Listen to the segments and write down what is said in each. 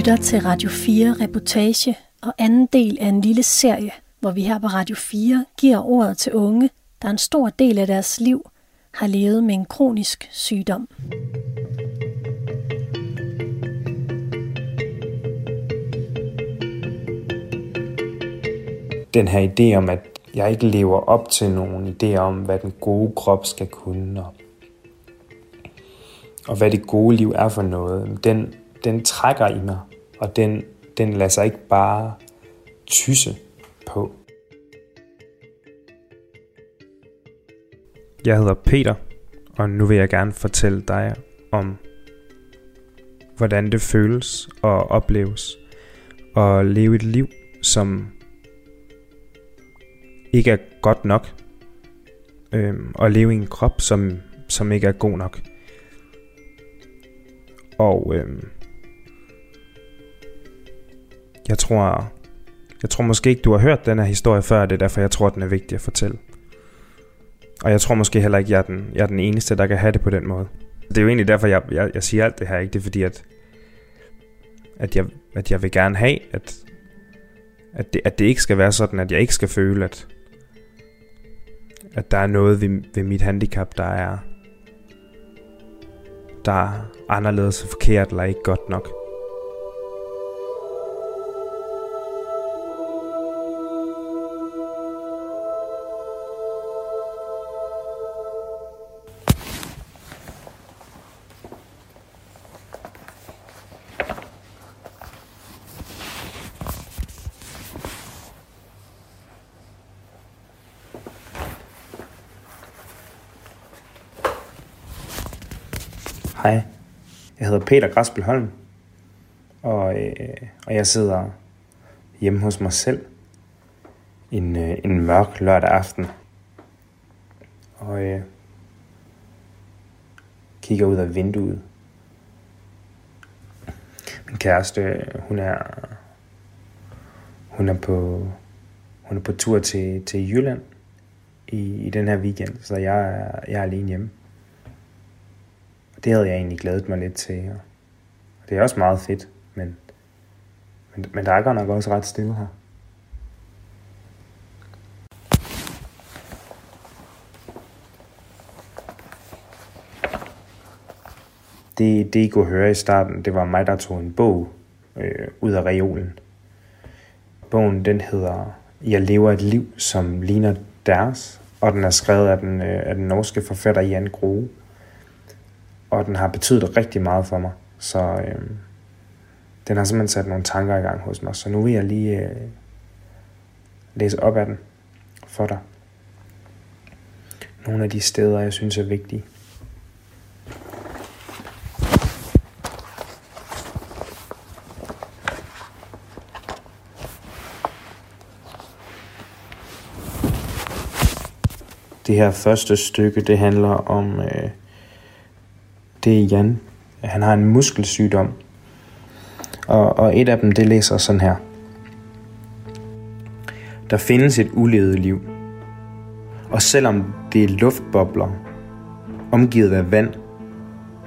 lytter til Radio 4 Reportage og anden del af en lille serie, hvor vi her på Radio 4 giver ordet til unge, der en stor del af deres liv har levet med en kronisk sygdom. Den her idé om, at jeg ikke lever op til nogen idé om, hvad den gode krop skal kunne, og, og hvad det gode liv er for noget, den, den trækker i mig, og den, den lader sig ikke bare tysse på. Jeg hedder Peter, og nu vil jeg gerne fortælle dig om, hvordan det føles og opleves at leve et liv, som ikke er godt nok, øhm, og leve i en krop, som, som ikke er god nok. Og øhm, jeg tror, jeg tror måske ikke, du har hørt den her historie før, det er derfor, jeg tror, den er vigtig at fortælle. Og jeg tror måske heller ikke, jeg er den, jeg er den eneste, der kan have det på den måde. Det er jo egentlig derfor, jeg, jeg, jeg siger alt det her, ikke? Det er fordi, at, at, jeg, at jeg vil gerne have, at, at, det, at det ikke skal være sådan, at jeg ikke skal føle, at, at der er noget ved, ved mit handicap, der er, der er anderledes forkert eller ikke godt nok. Hej, jeg hedder Peter Græsbøl Holm, og, øh, og jeg sidder hjemme hos mig selv en, øh, en mørk lørdag aften. Og øh, kigger ud af vinduet. Min kæreste, hun er, hun er på, hun er på tur til, til Jylland i, i den her weekend, så jeg er, jeg er alene hjemme det havde jeg egentlig glædet mig lidt til. Og det er også meget fedt, men, men, men der er godt nok også ret stille her. Det, det I kunne høre i starten, det var mig, der tog en bog øh, ud af reolen. Bogen den hedder Jeg lever et liv, som ligner deres, og den er skrevet af den, øh, af den norske forfatter Jan Grohe og den har betydet rigtig meget for mig. Så øh, den har simpelthen sat nogle tanker i gang hos mig. Så nu vil jeg lige øh, læse op af den for dig. Nogle af de steder, jeg synes er vigtige. Det her første stykke, det handler om øh, det er Jan. Han har en muskelsygdom. Og, og et af dem, det læser sådan her. Der findes et ulevet liv. Og selvom det er luftbobler, omgivet af vand,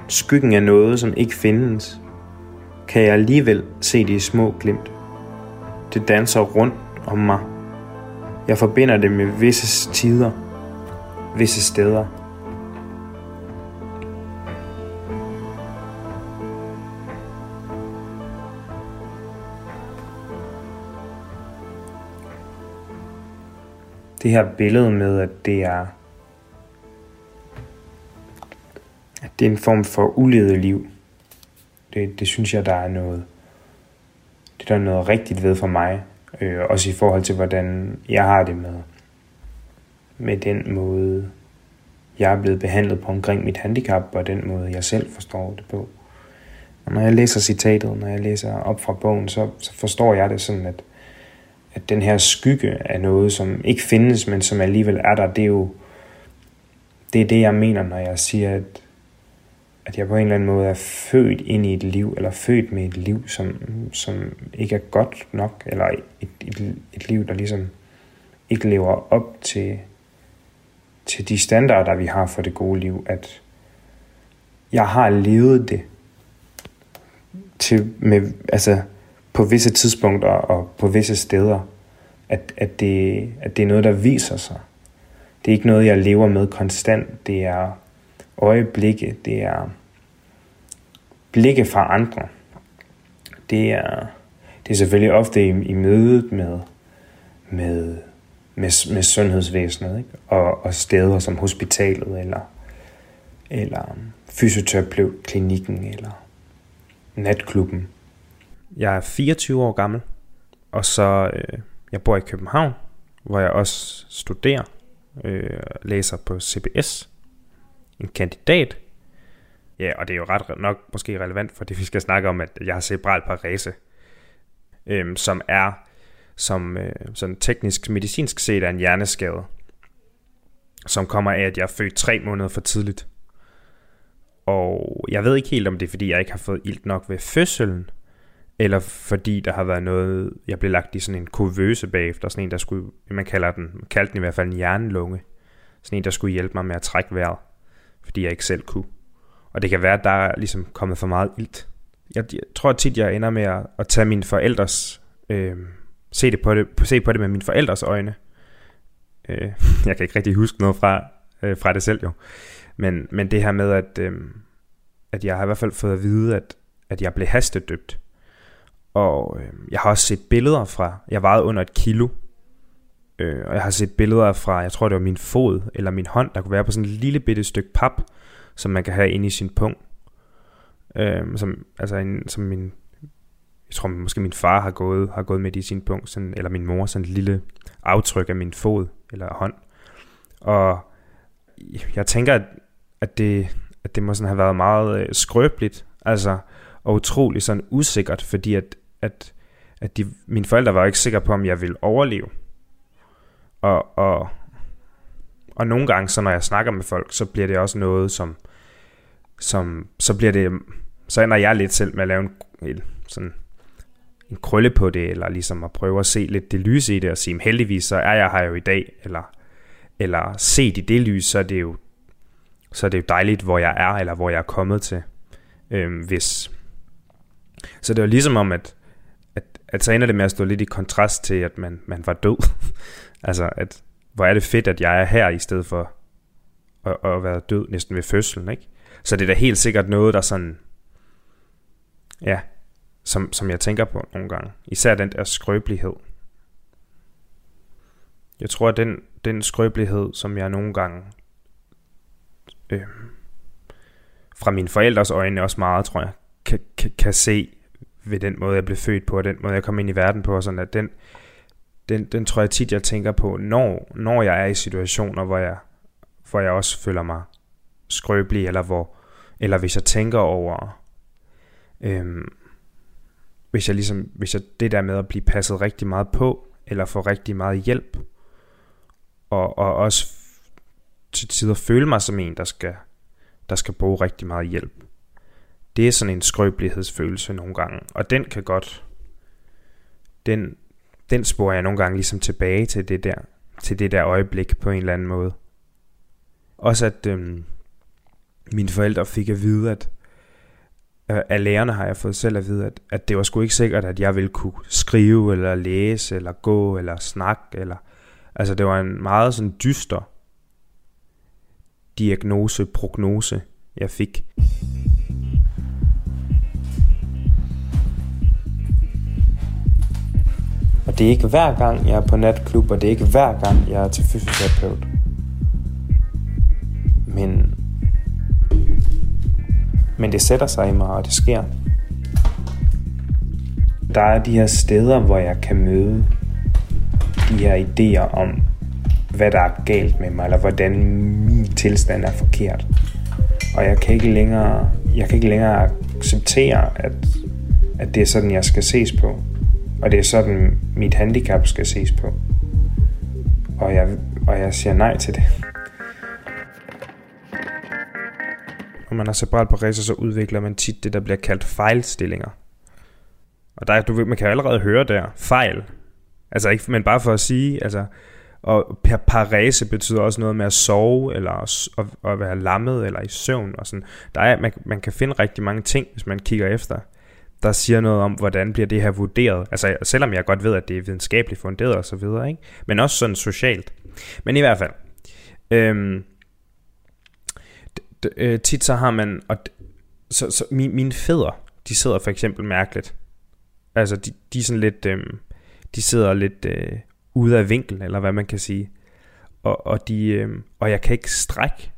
skyggen af noget, som ikke findes, kan jeg alligevel se de små glimt. Det danser rundt om mig. Jeg forbinder det med visse tider, visse steder. Det her billede med, at det er at det er en form for uledet liv. Det, det synes jeg, der er noget det der er noget rigtigt ved for mig. Øh, også i forhold til, hvordan jeg har det med, med den måde, jeg er blevet behandlet på omkring mit handicap, og den måde, jeg selv forstår det på. Og når jeg læser citatet, når jeg læser op fra bogen, så, så forstår jeg det sådan, at at den her skygge af noget, som ikke findes, men som alligevel er der, det er jo det, er det jeg mener, når jeg siger, at, at jeg på en eller anden måde er født ind i et liv, eller født med et liv, som, som ikke er godt nok, eller et, et, et liv, der ligesom ikke lever op til, til de standarder, vi har for det gode liv, at jeg har levet det til med, altså, på visse tidspunkter og på visse steder, at, at, det, at det er noget, der viser sig. Det er ikke noget, jeg lever med konstant. Det er øjeblikke. Det er blikke fra andre. Det er, det er selvfølgelig ofte i, i mødet med, med, med, med sundhedsvæsenet, ikke? Og, og steder som hospitalet, eller, eller fysioterapeutklinikken, eller natklubben. Jeg er 24 år gammel, og så øh, jeg bor i København, hvor jeg også studerer, øh, læser på CBS, en kandidat. Ja, og det er jo ret nok måske relevant for det, vi skal snakke om, at jeg har cerebral parese, øh, som er som øh, sådan teknisk medicinsk set er en hjerneskade, som kommer af, at jeg er født tre måneder for tidligt. Og jeg ved ikke helt, om det er, fordi jeg ikke har fået ilt nok ved fødslen, eller fordi der har været noget, jeg blev lagt i sådan en kurvøse bagefter, sådan en, der skulle, man kalder den, man kaldte den i hvert fald en hjernelunge, sådan en, der skulle hjælpe mig med at trække vejret, fordi jeg ikke selv kunne. Og det kan være, at der er ligesom kommet for meget ilt. Jeg, jeg tror tit, jeg ender med at, at tage mine forældres, øh, se, det på det, se på det med mine forældres øjne. Øh, jeg kan ikke rigtig huske noget fra, øh, fra det selv jo. Men, men det her med, at, øh, at jeg har i hvert fald fået at vide, at, at jeg blev hastedøbt. Og øh, jeg har også set billeder fra, jeg vejede under et kilo, øh, og jeg har set billeder fra, jeg tror det var min fod eller min hånd, der kunne være på sådan et lille bitte stykke pap, som man kan have inde i sin pung. Øh, som, altså en, som min, jeg tror måske min far har gået, har gået med i sin pung, sådan, eller min mor, sådan et lille aftryk af min fod eller hånd. Og jeg tænker, at, at, det, at det må sådan have været meget øh, skrøbeligt, altså, og utrolig sådan usikkert, fordi at at, at de, mine forældre var ikke sikre på, om jeg ville overleve. Og, og, og nogle gange, så når jeg snakker med folk, så bliver det også noget, som, som så bliver det, så ender jeg lidt selv med at lave en, en sådan en krølle på det, eller ligesom at prøve at se lidt det lyse i det, og sige, heldigvis så er jeg her jo i dag, eller, eller set i det lys, så er det jo, så er det jo dejligt, hvor jeg er, eller hvor jeg er kommet til. Øhm, hvis. Så det var ligesom om, at, at så ender det med at stå lidt i kontrast til, at man, man var død. altså, at hvor er det fedt, at jeg er her, i stedet for at, at være død næsten ved fødslen, ikke? Så det er da helt sikkert noget, der sådan, ja, som, som jeg tænker på nogle gange. Især den der skrøbelighed. Jeg tror, at den, den skrøbelighed, som jeg nogle gange øh, fra mine forældres øjne også meget, tror jeg, kan, kan, kan se ved den måde, jeg blev født på, og den måde, jeg kom ind i verden på, og sådan at den, den, den tror jeg tit, jeg tænker på, når, når jeg er i situationer, hvor jeg, hvor jeg også føler mig skrøbelig, eller, hvor, eller hvis jeg tænker over, øhm, hvis jeg ligesom, hvis jeg, det der med at blive passet rigtig meget på, eller få rigtig meget hjælp, og, og også til tider føle mig som en, der skal, der skal bruge rigtig meget hjælp det er sådan en skrøbelighedsfølelse nogle gange, og den kan godt, den, den sporer jeg nogle gange ligesom tilbage til det der, til det der øjeblik på en eller anden måde. Også at øhm, mine forældre fik at vide, at øh, af lærerne har jeg fået selv at vide, at, at det var sgu ikke sikkert, at jeg ville kunne skrive, eller læse, eller gå, eller snakke, eller, altså det var en meget sådan dyster diagnose, prognose, jeg fik. Og det er ikke hver gang, jeg er på natklub, og det er ikke hver gang, jeg er til fysioterapeut. Men, men det sætter sig i mig, og det sker. Der er de her steder, hvor jeg kan møde de her idéer om, hvad der er galt med mig, eller hvordan min tilstand er forkert. Og jeg kan ikke længere, jeg kan ikke længere acceptere, at, at det er sådan, jeg skal ses på. Og det er sådan, mit handicap skal ses på. Og jeg, og jeg siger nej til det. Når man har cerebral parese, så udvikler man tit det, der bliver kaldt fejlstillinger. Og der, du, man kan allerede høre der, fejl. Altså ikke, men bare for at sige, altså, og per parese betyder også noget med at sove, eller at, at være lammet, eller i søvn, og sådan. Der er, man, man kan finde rigtig mange ting, hvis man kigger efter. der siger noget om, hvordan bliver det her vurderet. Altså selvom jeg godt ved, at det er videnskabeligt funderet og så videre, ikke? men også sådan socialt. Men i hvert fald, øhm, øh, tit så har man, og så, så min, mine fædre, de sidder for eksempel mærkeligt. Altså de, de er sådan lidt, øhm, de sidder lidt øh, ude af vinkel, eller hvad man kan sige. Og, og, de, øh, og jeg kan ikke strække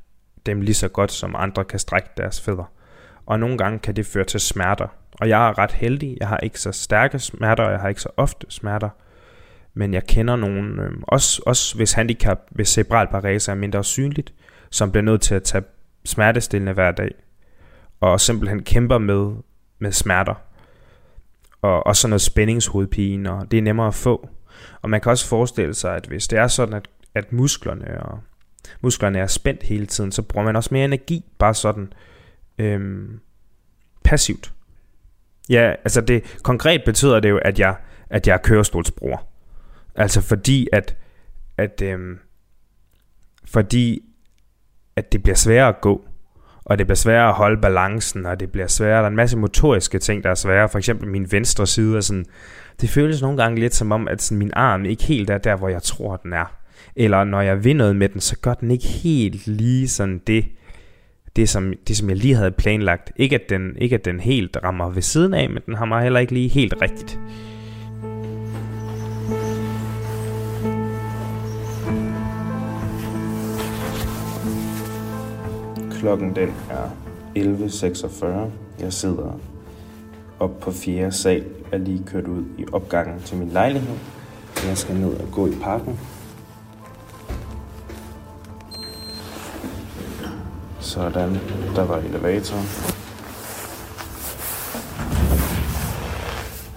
dem lige så godt, som andre kan strække deres fødder. Og nogle gange kan det føre til smerter. Og jeg er ret heldig. Jeg har ikke så stærke smerter, og jeg har ikke så ofte smerter. Men jeg kender nogen, øh, også, også hvis handicap, hvis cerebral parese er mindre synligt, som bliver nødt til at tage smertestillende hver dag. Og simpelthen kæmper med, med smerter. Og også sådan noget spændingshovedpine, og det er nemmere at få. Og man kan også forestille sig, at hvis det er sådan, at, at musklerne og musklerne er spændt hele tiden, så bruger man også mere energi, bare sådan øhm, passivt. Ja, altså det konkret betyder det jo, at jeg, at jeg er kørestolsbruger. Altså fordi at, at øhm, fordi at det bliver sværere at gå, og det bliver sværere at holde balancen, og det bliver sværere, der er en masse motoriske ting, der er svære, for eksempel min venstre side er sådan, det føles nogle gange lidt som om, at sådan, min arm ikke helt er der, hvor jeg tror, den er. Eller når jeg vil noget med den, så gør den ikke helt lige sådan det, det som, det, som jeg lige havde planlagt. Ikke at, den, ikke at den helt rammer ved siden af, men den har mig heller ikke lige helt rigtigt. Klokken den er 11.46. Jeg sidder op på fjerde sal, er lige kørt ud i opgangen til min lejlighed. Jeg skal ned og gå i parken. Sådan, der var elevator.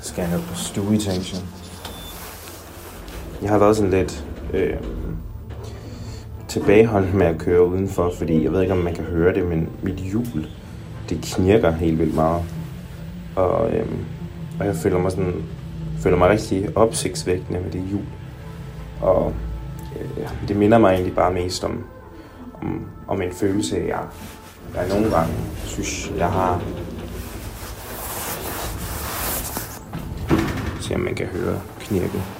Skal jeg ned på stueetagen. Jeg har været sådan lidt øh, tilbageholdt med at køre udenfor, fordi jeg ved ikke, om man kan høre det, men mit hjul, det knirker helt vildt meget. Og, øhm, og jeg føler mig sådan, føler mig rigtig opsigtsvækkende med det hjul. Og øh, det minder mig egentlig bare mest om, om, om en følelse, jeg, jeg nogle gange synes, jeg har. Se om man kan høre knirket.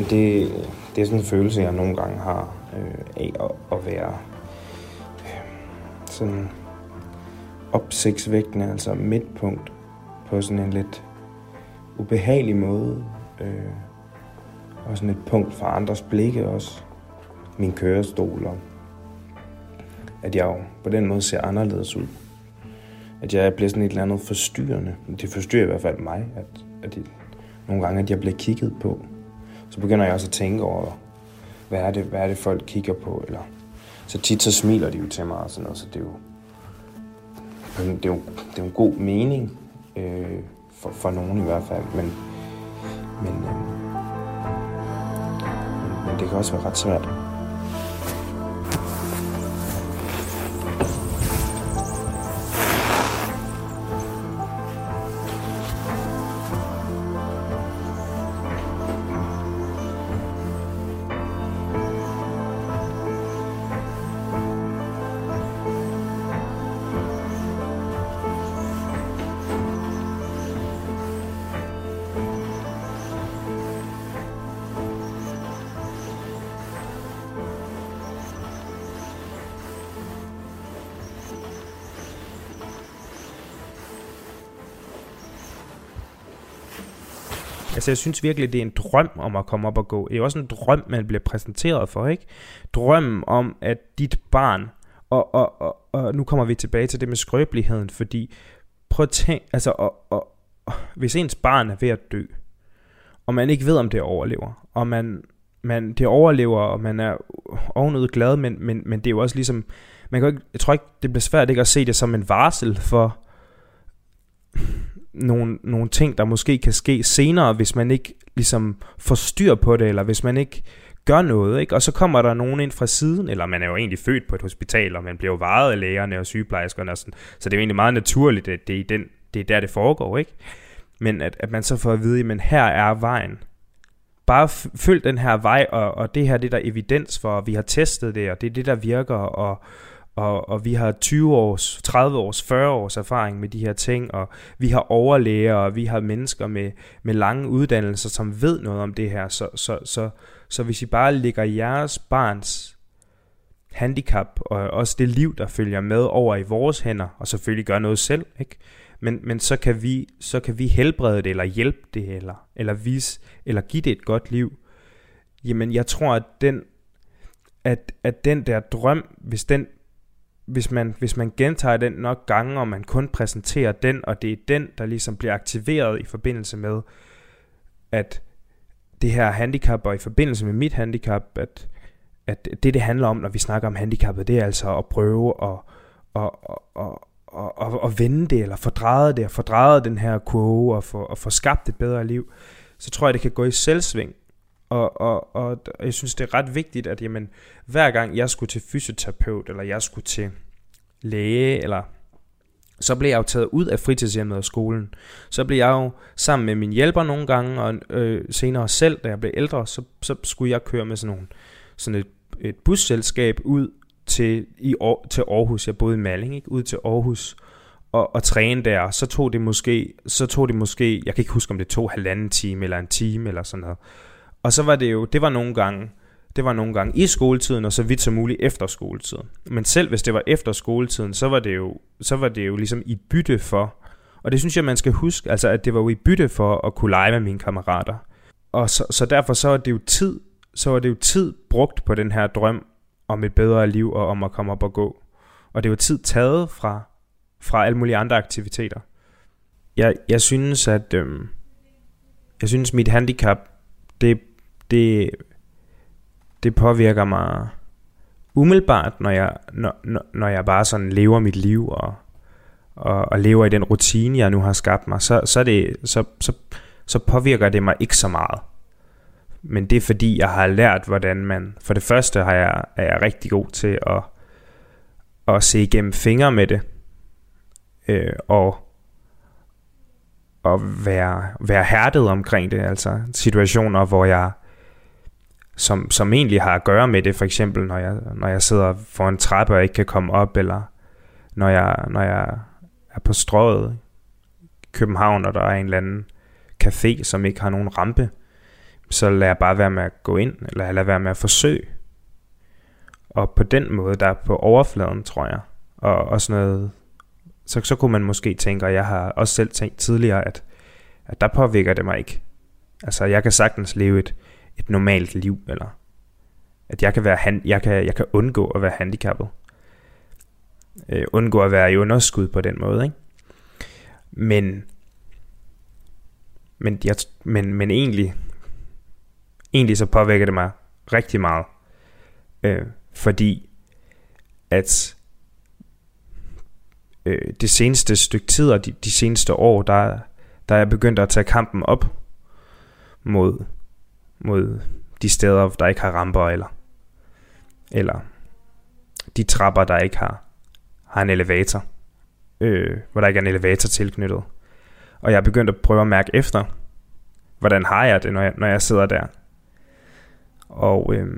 Men det, det er sådan en følelse, jeg nogle gange har øh, af at, at være øh, sådan opsigtsvægtende, altså midtpunkt på sådan en lidt ubehagelig måde. Øh, og sådan et punkt for andres blikke også. Min kørestol og at jeg jo på den måde ser anderledes ud. At jeg bliver sådan et eller andet forstyrrende. Det forstyrrer i hvert fald mig, at, at det, nogle gange, at jeg bliver kigget på. Så begynder jeg også at tænke over, hvad er det, hvad er det folk kigger på, eller så tit så smiler de jo til mig og sådan noget, så det er jo, det er jo, det er jo en god mening, øh, for, for nogen i hvert fald, men, men, øh, men, men det kan også være ret svært. Altså jeg synes virkelig, det er en drøm om at komme op og gå. Det er også en drøm, man bliver præsenteret for, ikke? Drømmen om, at dit barn, og, og, og, og nu kommer vi tilbage til det med skrøbeligheden, fordi prøv at tænke, altså og, og, og, hvis ens barn er ved at dø, og man ikke ved, om det overlever, og man, man det overlever, og man er ovenud glad, men, men, men det er jo også ligesom, man kan ikke, jeg tror ikke, det bliver svært ikke at se det som en varsel for, nogle, nogle ting, der måske kan ske senere, hvis man ikke ligesom får styr på det, eller hvis man ikke gør noget, ikke? og så kommer der nogen ind fra siden, eller man er jo egentlig født på et hospital, og man bliver jo varet af lægerne og sygeplejerskerne, og sådan, så det er jo egentlig meget naturligt, at det er, den, det er der, det foregår, ikke? Men at, at man så får at vide, men her er vejen, bare følg den her vej, og, og det her det der evidens for, og vi har testet det, og det er det, der virker, og, og, og vi har 20 års, 30 års, 40 års erfaring med de her ting, og vi har overlæger, og vi har mennesker med, med lange uddannelser, som ved noget om det her. Så, så, så, så hvis I bare lægger jeres barns handicap, og også det liv, der følger med over i vores hænder, og selvfølgelig gør noget selv, ikke? Men, men så, kan vi, så kan vi helbrede det, eller hjælpe det, eller, eller, vise, eller give det et godt liv. Jamen, jeg tror, at den, at, at den der drøm, hvis den hvis man, hvis man gentager den nok gange, og man kun præsenterer den, og det er den, der ligesom bliver aktiveret i forbindelse med, at det her handicap, og i forbindelse med mit handicap, at, at det, det handler om, når vi snakker om handicappet, det er altså at prøve at, at, at, at, at, at vende det, eller fordreje det, og fordreje den her kurve, og få, og få skabt et bedre liv, så tror jeg, det kan gå i selvsving. Og, og, og jeg synes, det er ret vigtigt, at jamen, hver gang jeg skulle til fysioterapeut, eller jeg skulle til læge, eller så blev jeg jo taget ud af fritidshjemmet og skolen. Så blev jeg jo sammen med min hjælper nogle gange, og øh, senere selv, da jeg blev ældre, så, så skulle jeg køre med sådan, nogle, sådan et, et busselskab ud til, i, til Aarhus. Jeg boede i Malling, ikke? ud til Aarhus og, og træne der. Så tog det måske, så tog det måske, jeg kan ikke huske, om det tog halvanden time eller en time eller sådan noget. Og så var det jo, det var nogle gange, det var nogle gange i skoletiden, og så vidt som muligt efter skoletiden. Men selv hvis det var efter skoletiden, så var det jo, så var det jo ligesom i bytte for, og det synes jeg, man skal huske, altså at det var jo i bytte for at kunne lege med mine kammerater. Og så, så derfor så er det jo tid, så var det jo tid brugt på den her drøm om et bedre liv og om at komme op og gå. Og det var tid taget fra, fra alle mulige andre aktiviteter. Jeg, jeg synes, at øhm, jeg synes, mit handicap, det det, det påvirker mig umiddelbart, når jeg, når, når jeg bare sådan lever mit liv og, og, og lever i den rutine, jeg nu har skabt mig, så, så, det, så, så, så påvirker det mig ikke så meget. Men det er fordi, jeg har lært, hvordan man... For det første har jeg, er jeg rigtig god til at, at se igennem fingre med det. Øh, og og være, være hærdet omkring det. Altså situationer, hvor jeg som, som egentlig har at gøre med det, for eksempel når jeg, når jeg sidder for en trappe og ikke kan komme op, eller når jeg, når jeg er på strøget i København, og der er en eller anden café, som ikke har nogen rampe, så lader jeg bare være med at gå ind, eller jeg lader være med at forsøge. Og på den måde, der er på overfladen, tror jeg, og også noget, så, så kunne man måske tænke, og jeg har også selv tænkt tidligere, at, at der påvirker det mig ikke. Altså, jeg kan sagtens leve et, et normalt liv, eller at jeg kan, være han, jeg kan, jeg kan undgå at være handicappet. Øh, undgå at være i underskud på den måde, ikke? Men, men, jeg, men, men egentlig, egentlig så påvirker det mig rigtig meget. Øh, fordi at øh, det seneste stykke tid og de, de seneste år, der, der er jeg begyndt at tage kampen op mod mod de steder, der ikke har ramper, eller, eller de trapper, der ikke har, har en elevator, øh, hvor der ikke er en elevator tilknyttet. Og jeg er begyndt at prøve at mærke efter, hvordan har jeg det, når jeg, når jeg sidder der. Og, øh,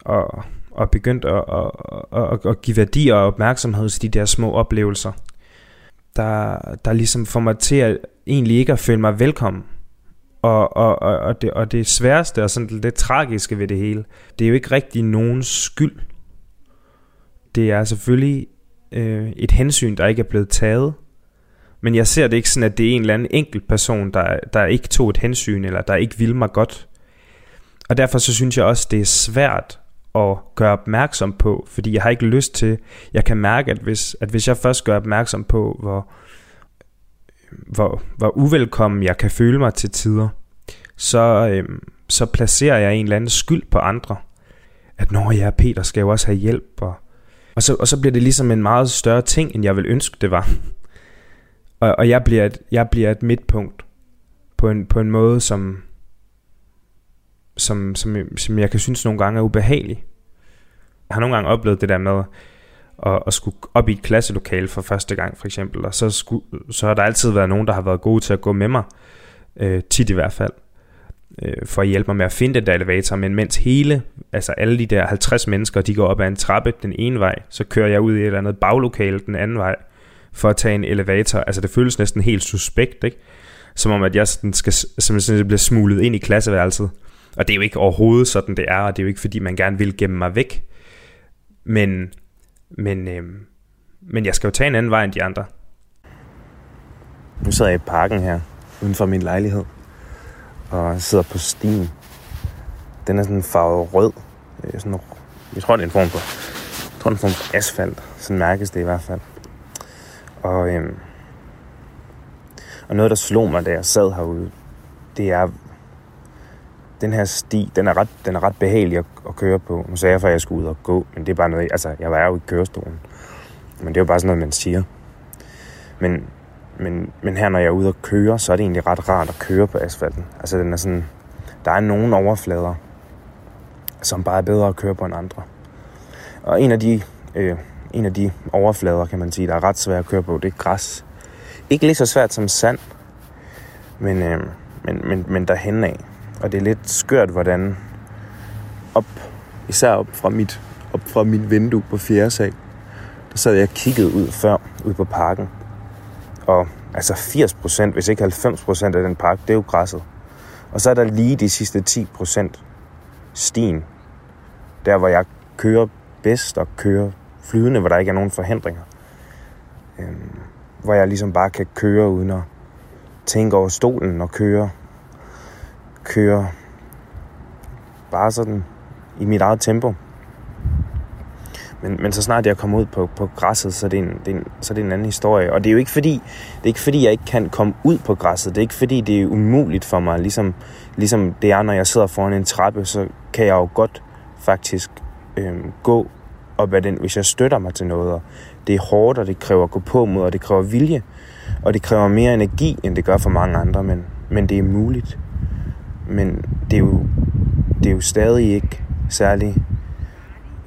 og, og begyndt at, at, at, at, at give værdi og opmærksomhed til de der små oplevelser, der, der ligesom får mig til at egentlig ikke at føle mig velkommen og, og, og, og, det, og det sværeste og sådan det tragiske ved det hele, det er jo ikke rigtig nogens skyld. Det er selvfølgelig øh, et hensyn, der ikke er blevet taget. Men jeg ser det ikke sådan, at det er en eller anden enkelt person, der, der ikke tog et hensyn, eller der ikke ville mig godt. Og derfor så synes jeg også, det er svært at gøre opmærksom på, fordi jeg har ikke lyst til, jeg kan mærke, at hvis, at hvis jeg først gør opmærksom på, hvor, hvor, hvor uvelkommen jeg kan føle mig til tider, så, øh, så placerer jeg en eller anden skyld på andre. At når jeg er Peter, skal jeg jo også have hjælp. Og, og, så, og så bliver det ligesom en meget større ting, end jeg vil ønske det var. og, og jeg, bliver et, jeg bliver et midtpunkt på en, på en måde, som, som, som, som jeg kan synes nogle gange er ubehagelig. Jeg har nogle gange oplevet det der med, og, at skulle op i et klasselokale for første gang for eksempel, og så, skulle, så har der altid været nogen, der har været gode til at gå med mig, øh, tit i hvert fald. øh, for at hjælpe mig med at finde den der elevator, men mens hele, altså alle de der 50 mennesker, de går op ad en trappe den ene vej, så kører jeg ud i et eller andet baglokale den anden vej, for at tage en elevator. Altså det føles næsten helt suspekt, ikke? Som om, at jeg sådan skal, som sådan bliver smuglet ind i klasseværelset. Og det er jo ikke overhovedet sådan, det er, og det er jo ikke, fordi man gerne vil gemme mig væk. Men, men, øh, men jeg skal jo tage en anden vej end de andre. Nu sidder jeg i parken her, uden for min lejlighed, og sidder på stien. Den er sådan farvet rød. Sådan, jeg tror, det er en form for, jeg tror, det er en form for asfalt. Sådan mærkes det i hvert fald. Og, øhm, og noget, der slog mig, da jeg sad herude, det er, den her sti, den er ret, den er ret behagelig at, at køre på. Nu sagde jeg, at jeg skulle ud og gå, men det er bare noget, altså, jeg var jo i kørestolen. Men det er jo bare sådan noget, man siger. Men, men, men her, når jeg er ude og køre, så er det egentlig ret rart at køre på asfalten. Altså, den er sådan, der er nogle overflader, som bare er bedre at køre på end andre. Og en af de, øh, en af de overflader, kan man sige, der er ret svært at køre på, det er græs. Ikke lige så svært som sand, men, øh, men, men, men derhen af. Og det er lidt skørt, hvordan op, især op fra mit, op fra mit vindue på fjerde sal, der sad jeg kigget ud før, ud på parken. Og altså 80 procent, hvis ikke 90 procent af den park, det er jo græsset. Og så er der lige de sidste 10 procent stien. Der, hvor jeg kører bedst og kører flydende, hvor der ikke er nogen forhindringer. Øhm, hvor jeg ligesom bare kan køre uden at tænke over stolen og køre, kører bare sådan i mit eget tempo. Men, men så snart jeg kommer ud på, på græsset, så er, det en, det er en, så er det en anden historie. Og det er jo ikke fordi, det er ikke fordi, jeg ikke kan komme ud på græsset. Det er ikke fordi, det er umuligt for mig. Ligesom, ligesom det er, når jeg sidder foran en trappe, så kan jeg jo godt faktisk øhm, gå op ad den, hvis jeg støtter mig til noget. Og det er hårdt, og det kræver at gå på mod, og det kræver vilje. Og det kræver mere energi, end det gør for mange andre, men, men det er muligt. Men det er jo, det er jo stadig ikke særlig...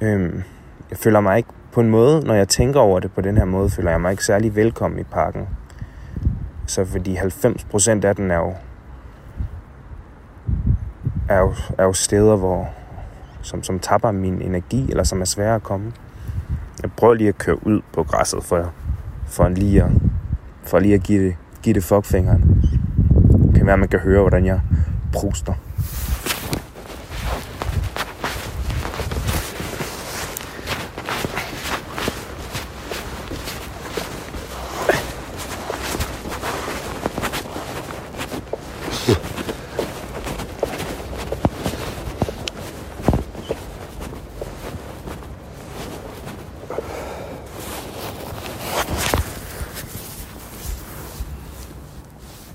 Øhm, jeg føler mig ikke på en måde, når jeg tænker over det på den her måde, føler jeg mig ikke særlig velkommen i parken. Så fordi 90% af den er jo, er jo, er jo steder, hvor, som, som tapper min energi, eller som er svære at komme. Jeg prøver lige at køre ud på græsset, for, for, lige, at, for lige at give det, give det fuckfingeren. Det kan være, at man kan høre, hvordan jeg pruster.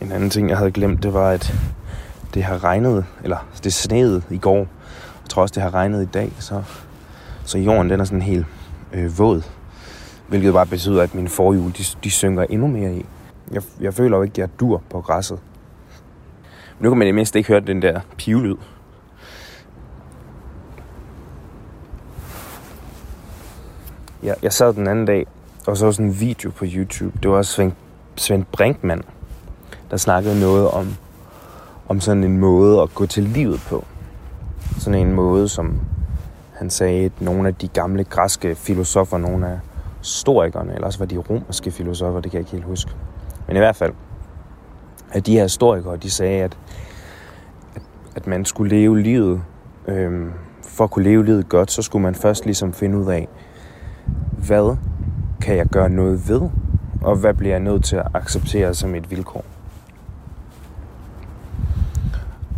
En anden ting, jeg havde glemt, det var, at det har regnet, eller det sneede i går. Jeg tror også, det har regnet i dag, så, så jorden den er sådan helt øh, våd. Hvilket bare betyder, at mine forhjul, de, de synker endnu mere i. Jeg, jeg føler jo ikke, at jeg dur på græsset. Men nu kan man i mindst ikke høre den der pivlyd. Jeg, jeg sad den anden dag og så sådan en video på YouTube. Det var Svend, Svend Brinkmann, der snakkede noget om, om sådan en måde at gå til livet på. Sådan en måde, som han sagde, at nogle af de gamle græske filosofer, nogle af historikerne, eller også var de romerske filosofer, det kan jeg ikke helt huske. Men i hvert fald, at de her historikere, de sagde, at, at, at man skulle leve livet, øhm, for at kunne leve livet godt, så skulle man først ligesom finde ud af, hvad kan jeg gøre noget ved, og hvad bliver jeg nødt til at acceptere som et vilkår.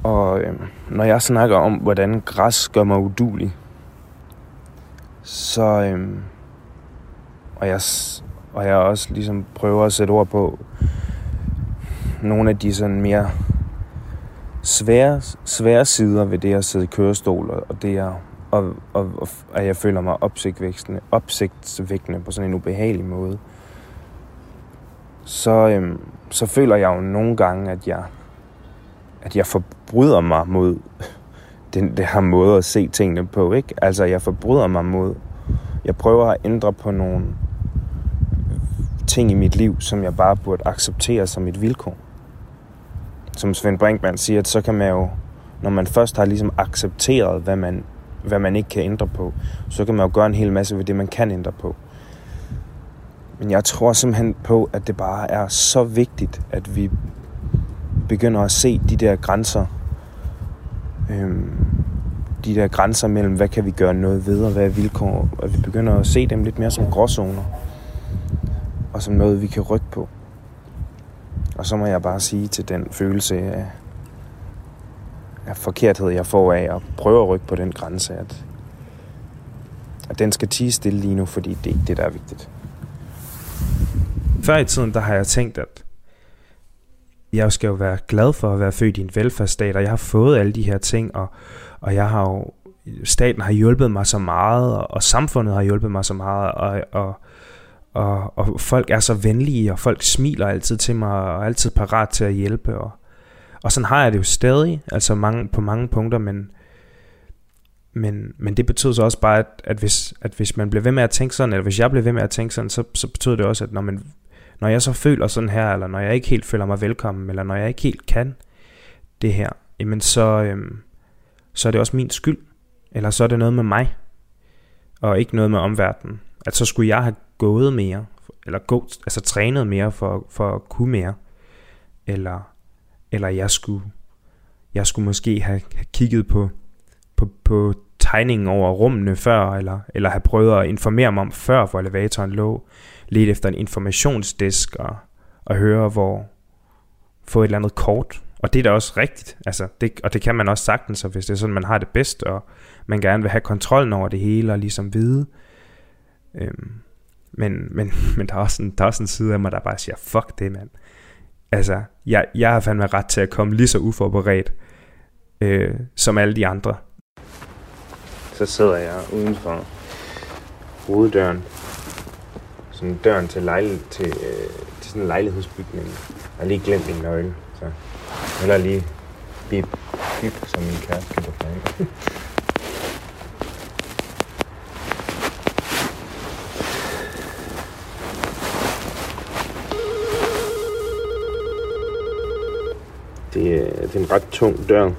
Og øh, når jeg snakker om, hvordan græs gør mig udulig, så Øh, og jeg, og jeg også ligesom prøver at sætte ord på nogle af de sådan mere svære, svære sider ved det at sidde i kørestol, og det er, og, og, og, at jeg føler mig opsigtsvækkende, opsigtsvækkende på sådan en ubehagelig måde, så, øhm, så føler jeg jo nogle gange, at jeg, at jeg forbryder mig mod den der måde at se tingene på, ikke? Altså, jeg forbryder mig mod, jeg prøver at ændre på nogle ting i mit liv, som jeg bare burde acceptere som et vilkår. Som Svend Brinkmann siger, at så kan man jo når man først har ligesom accepteret, hvad man, hvad man ikke kan ændre på, så kan man jo gøre en hel masse ved det, man kan ændre på. Men jeg tror simpelthen på, at det bare er så vigtigt, at vi begynder at se de der grænser. Øhm, de der grænser mellem, hvad kan vi gøre noget ved, og hvad er vilkår. At vi begynder at se dem lidt mere som gråzoner. Og som noget, vi kan rykke på. Og så må jeg bare sige til den følelse af, af forkerthed, jeg får af at prøve at rykke på den grænse, at, at den skal tige stille lige nu, fordi det er ikke det, der er vigtigt. Før i tiden, der har jeg tænkt, at jeg skal jo være glad for at være født i en velfærdsstat, og jeg har fået alle de her ting, og, og jeg har jo, staten har hjulpet mig så meget, og, og samfundet har hjulpet mig så meget, og, og, og, og folk er så venlige, og folk smiler altid til mig, og er altid parat til at hjælpe, og, og sådan har jeg det jo stadig, altså mange, på mange punkter, men, men, men det betyder så også bare, at, at, hvis, at hvis man bliver ved med at tænke sådan, eller hvis jeg bliver ved med at tænke sådan, så, så betyder det også, at når, man, når jeg så føler sådan her, eller når jeg ikke helt føler mig velkommen, eller når jeg ikke helt kan det her, jamen så, øhm, så er det også min skyld. Eller så er det noget med mig, og ikke noget med omverdenen. At så skulle jeg have gået mere, eller gå, altså trænet mere for, for at kunne mere. Eller, eller jeg skulle, jeg skulle måske have, have kigget på, på, på tegningen over rummene før, eller, eller have prøvet at informere mig om før, hvor elevatoren lå, lidt efter en informationsdisk, og, og høre, hvor, få et eller andet kort. Og det er da også rigtigt, altså, det, og det kan man også sagtens, og hvis det er sådan, man har det bedst, og man gerne vil have kontrollen over det hele, og ligesom vide. Øhm, men, men, men der, er også en, der er også en side af mig, der bare siger, fuck det, mand. Altså, jeg, jeg har fandme ret til at komme lige så uforberedt, øh, som alle de andre. Så sidder jeg uden for hoveddøren, sådan døren til, lejl, til, øh, til sådan en lejlighedsbygning. Jeg har lige glemt min nøgle, så eller lige bip, bip, som min kæreste kan på det, er, det er en ret tung dør.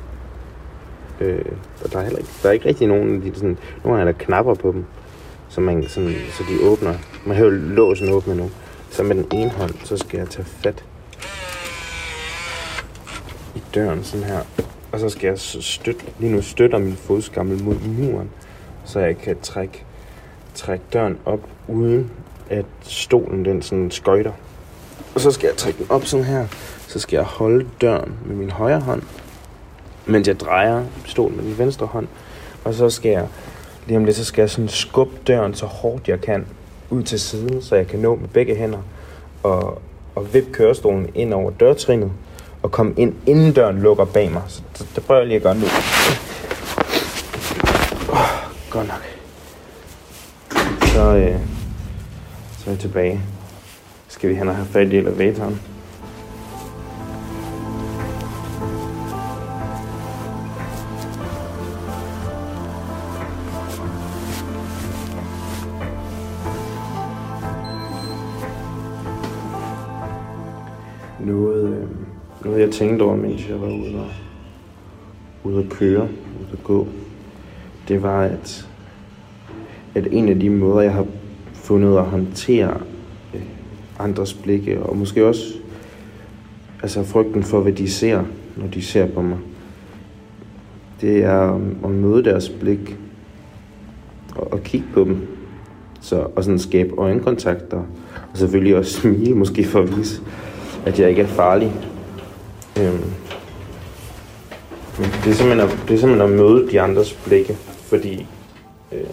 Øh, og der er, heller ikke, der er ikke rigtig nogen, af de, sådan, nogle af der knapper på dem, så, man, sådan, så de åbner. Man har jo låsen åbne nu. Så med den ene hånd, så skal jeg tage fat i døren sådan her. Og så skal jeg støtte, lige nu støtter min fodskammel mod muren, så jeg kan trække, trække døren op, uden at stolen den sådan skøjter. Og så skal jeg trække den op sådan her. Så skal jeg holde døren med min højre hånd, mens jeg drejer stolen med min venstre hånd. Og så skal jeg, lige om lidt, så skal jeg sådan skubbe døren så hårdt jeg kan ud til siden, så jeg kan nå med begge hænder og, og vippe kørestolen ind over dørtrinnet og komme ind, inden døren lukker bag mig. Så det, det prøver jeg lige at gøre nu. Oh, godt nok. Så, øh, så er jeg tilbage. Skal vi hen og have fat i elevatoren? Jeg tænkte over, mens jeg var ude og, ude at køre, ude at gå, det var, at, at en af de måder, jeg har fundet at håndtere øh, andres blikke, og måske også altså frygten for, hvad de ser, når de ser på mig, det er øh, at møde deres blik og, og kigge på dem. Så, og sådan skabe øjenkontakter, og selvfølgelig også smile, måske for at vise, at jeg ikke er farlig. Øhm. Det er, simpelthen at, det er simpelthen at møde de andres blikke, fordi øh,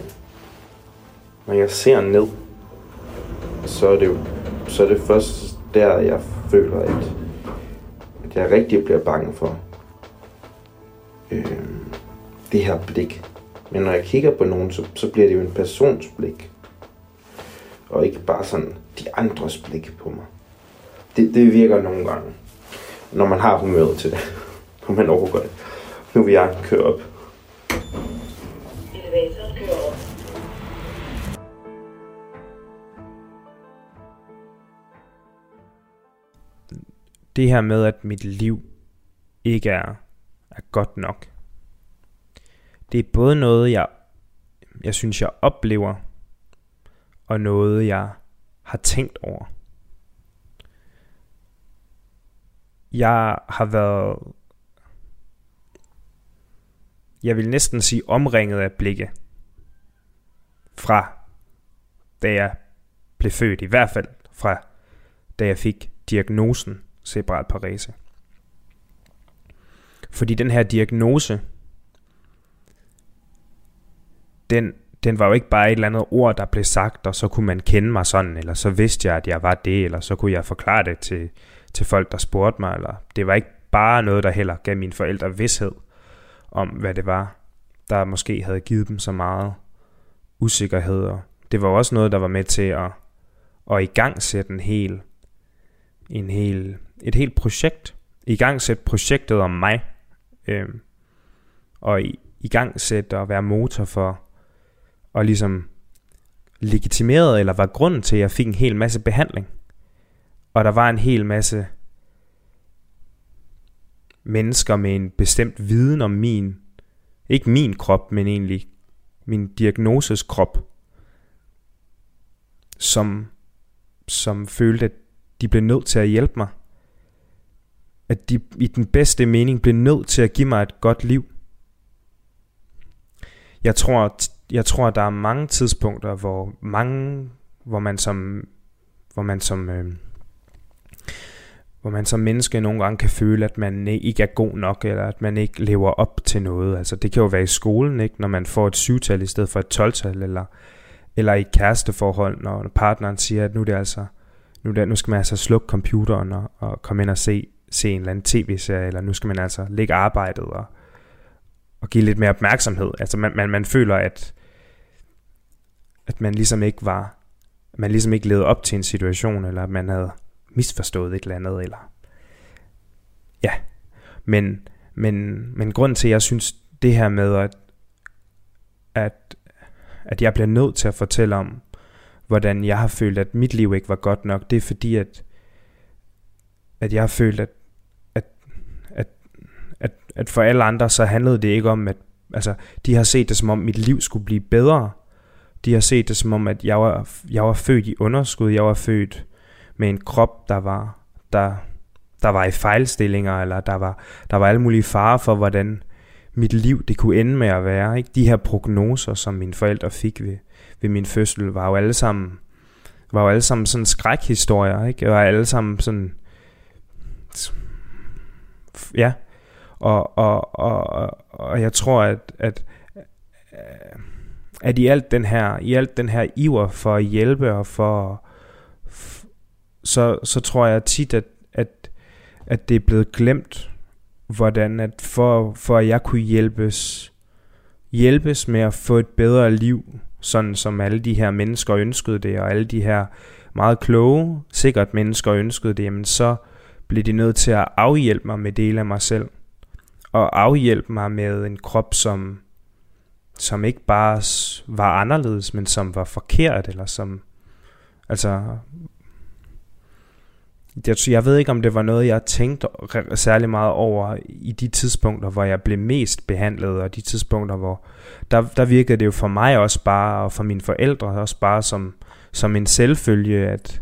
når jeg ser ned, så er det jo så er det først der, jeg føler, at, at jeg rigtig bliver bange for øh, det her blik. Men når jeg kigger på nogen, så, så bliver det jo en persons blik. Og ikke bare sådan de andres blik på mig. Det, det virker nogle gange, når man har humøret til det. Når man overgår det. Nu vil jeg køre op. Elevatoren kører op. Det her med, at mit liv ikke er, er godt nok. det er både noget, jeg, jeg synes, jeg oplever, og noget, jeg har tænkt over. Jeg har været, jeg vil næsten sige omringet af blikke fra da jeg blev født, i hvert fald fra da jeg fik diagnosen cerebral parese. Fordi den her diagnose, den, den var jo ikke bare et eller andet ord, der blev sagt, og så kunne man kende mig sådan, eller så vidste jeg, at jeg var det, eller så kunne jeg forklare det til, til folk, der spurgte mig, eller det var ikke bare noget, der heller gav mine forældre vidshed om, hvad det var, der måske havde givet dem så meget usikkerhed. Og det var også noget, der var med til at, at i gang sætte en hel, en hel, et helt projekt. I gang sætte projektet om mig. Øh, og i, i gang sætte at være motor for og ligesom legitimeret, eller var grunden til, at jeg fik en hel masse behandling. Og der var en hel masse mennesker med en bestemt viden om min, ikke min krop, men egentlig min diagnoses krop, som, som følte, at de blev nødt til at hjælpe mig. At de i den bedste mening blev nødt til at give mig et godt liv. Jeg tror, jeg tror, der er mange tidspunkter, hvor mange, hvor man som, hvor man som, øh, hvor man som menneske nogle gange kan føle, at man ikke er god nok, eller at man ikke lever op til noget. Altså det kan jo være i skolen, ikke? når man får et syvtal i stedet for et tolvtal, eller, eller i et kæresteforhold, når partneren siger, at nu, er det altså, nu, det, nu skal man altså slukke computeren og, og komme ind og se, se en eller anden tv-serie, eller nu skal man altså lægge arbejdet og, og give lidt mere opmærksomhed. Altså man, man, man føler, at, at man ligesom ikke var, man ligesom ikke levede op til en situation, eller at man havde misforstået et eller andet, eller ja. Men, men, men grunden til, at jeg synes det her med, at, at, at jeg bliver nødt til at fortælle om, hvordan jeg har følt, at mit liv ikke var godt nok, det er fordi, at, at jeg har følt, at, at, at, at, at for alle andre, så handlede det ikke om, at altså, de har set det som om, mit liv skulle blive bedre, de har set det som om, at jeg var, jeg var født i underskud. Jeg var født med en krop, der var, der, der var i fejlstillinger, eller der var, der var alle mulige farer for, hvordan mit liv det kunne ende med at være. Ikke? De her prognoser, som mine forældre fik ved, ved min fødsel, var jo alle sammen, var jo alle sammen sådan skrækhistorier. Ikke? Var alle sammen sådan... Ja. Og, og, og, og jeg tror, at, at at i alt den her, i alt den her iver for at hjælpe og for, så, så tror jeg tit, at, at, at det er blevet glemt, hvordan at for, for at jeg kunne hjælpes, hjælpes med at få et bedre liv, sådan som alle de her mennesker ønskede det, og alle de her meget kloge, sikkert mennesker ønskede det, jamen så blev de nødt til at afhjælpe mig med dele af mig selv. Og afhjælpe mig med en krop, som som ikke bare var anderledes, men som var forkert, eller som, altså, jeg, jeg ved ikke, om det var noget, jeg tænkte særlig meget over i de tidspunkter, hvor jeg blev mest behandlet, og de tidspunkter, hvor der, der virkede det jo for mig også bare, og for mine forældre også bare som, som en selvfølge, at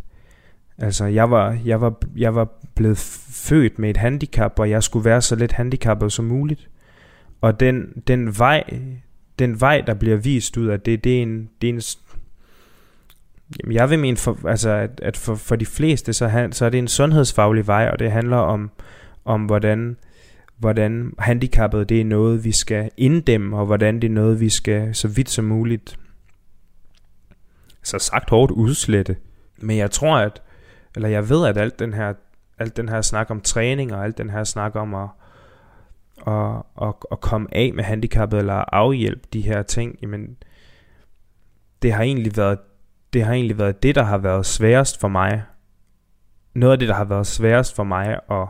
altså, jeg, var, jeg, var, jeg var blevet født med et handicap, og jeg skulle være så lidt handicappet som muligt. Og den, den vej, den vej, der bliver vist ud af det, det er en, det er en Jamen, jeg vil mene, for, altså, at, at for, for de fleste, så, han, så er det en sundhedsfaglig vej, og det handler om, om hvordan, hvordan handicappet det er noget, vi skal inddæmme, og hvordan det er noget, vi skal så vidt som muligt, så sagt hårdt, udslette. Men jeg tror, at, eller jeg ved, at alt den her, alt den her snak om træning, og alt den her snak om at, at, at, at komme af med handicappet eller afhjælpe de her ting, jamen det har egentlig været det har egentlig været det, der har været sværest for mig. Noget af det, der har været sværest for mig at,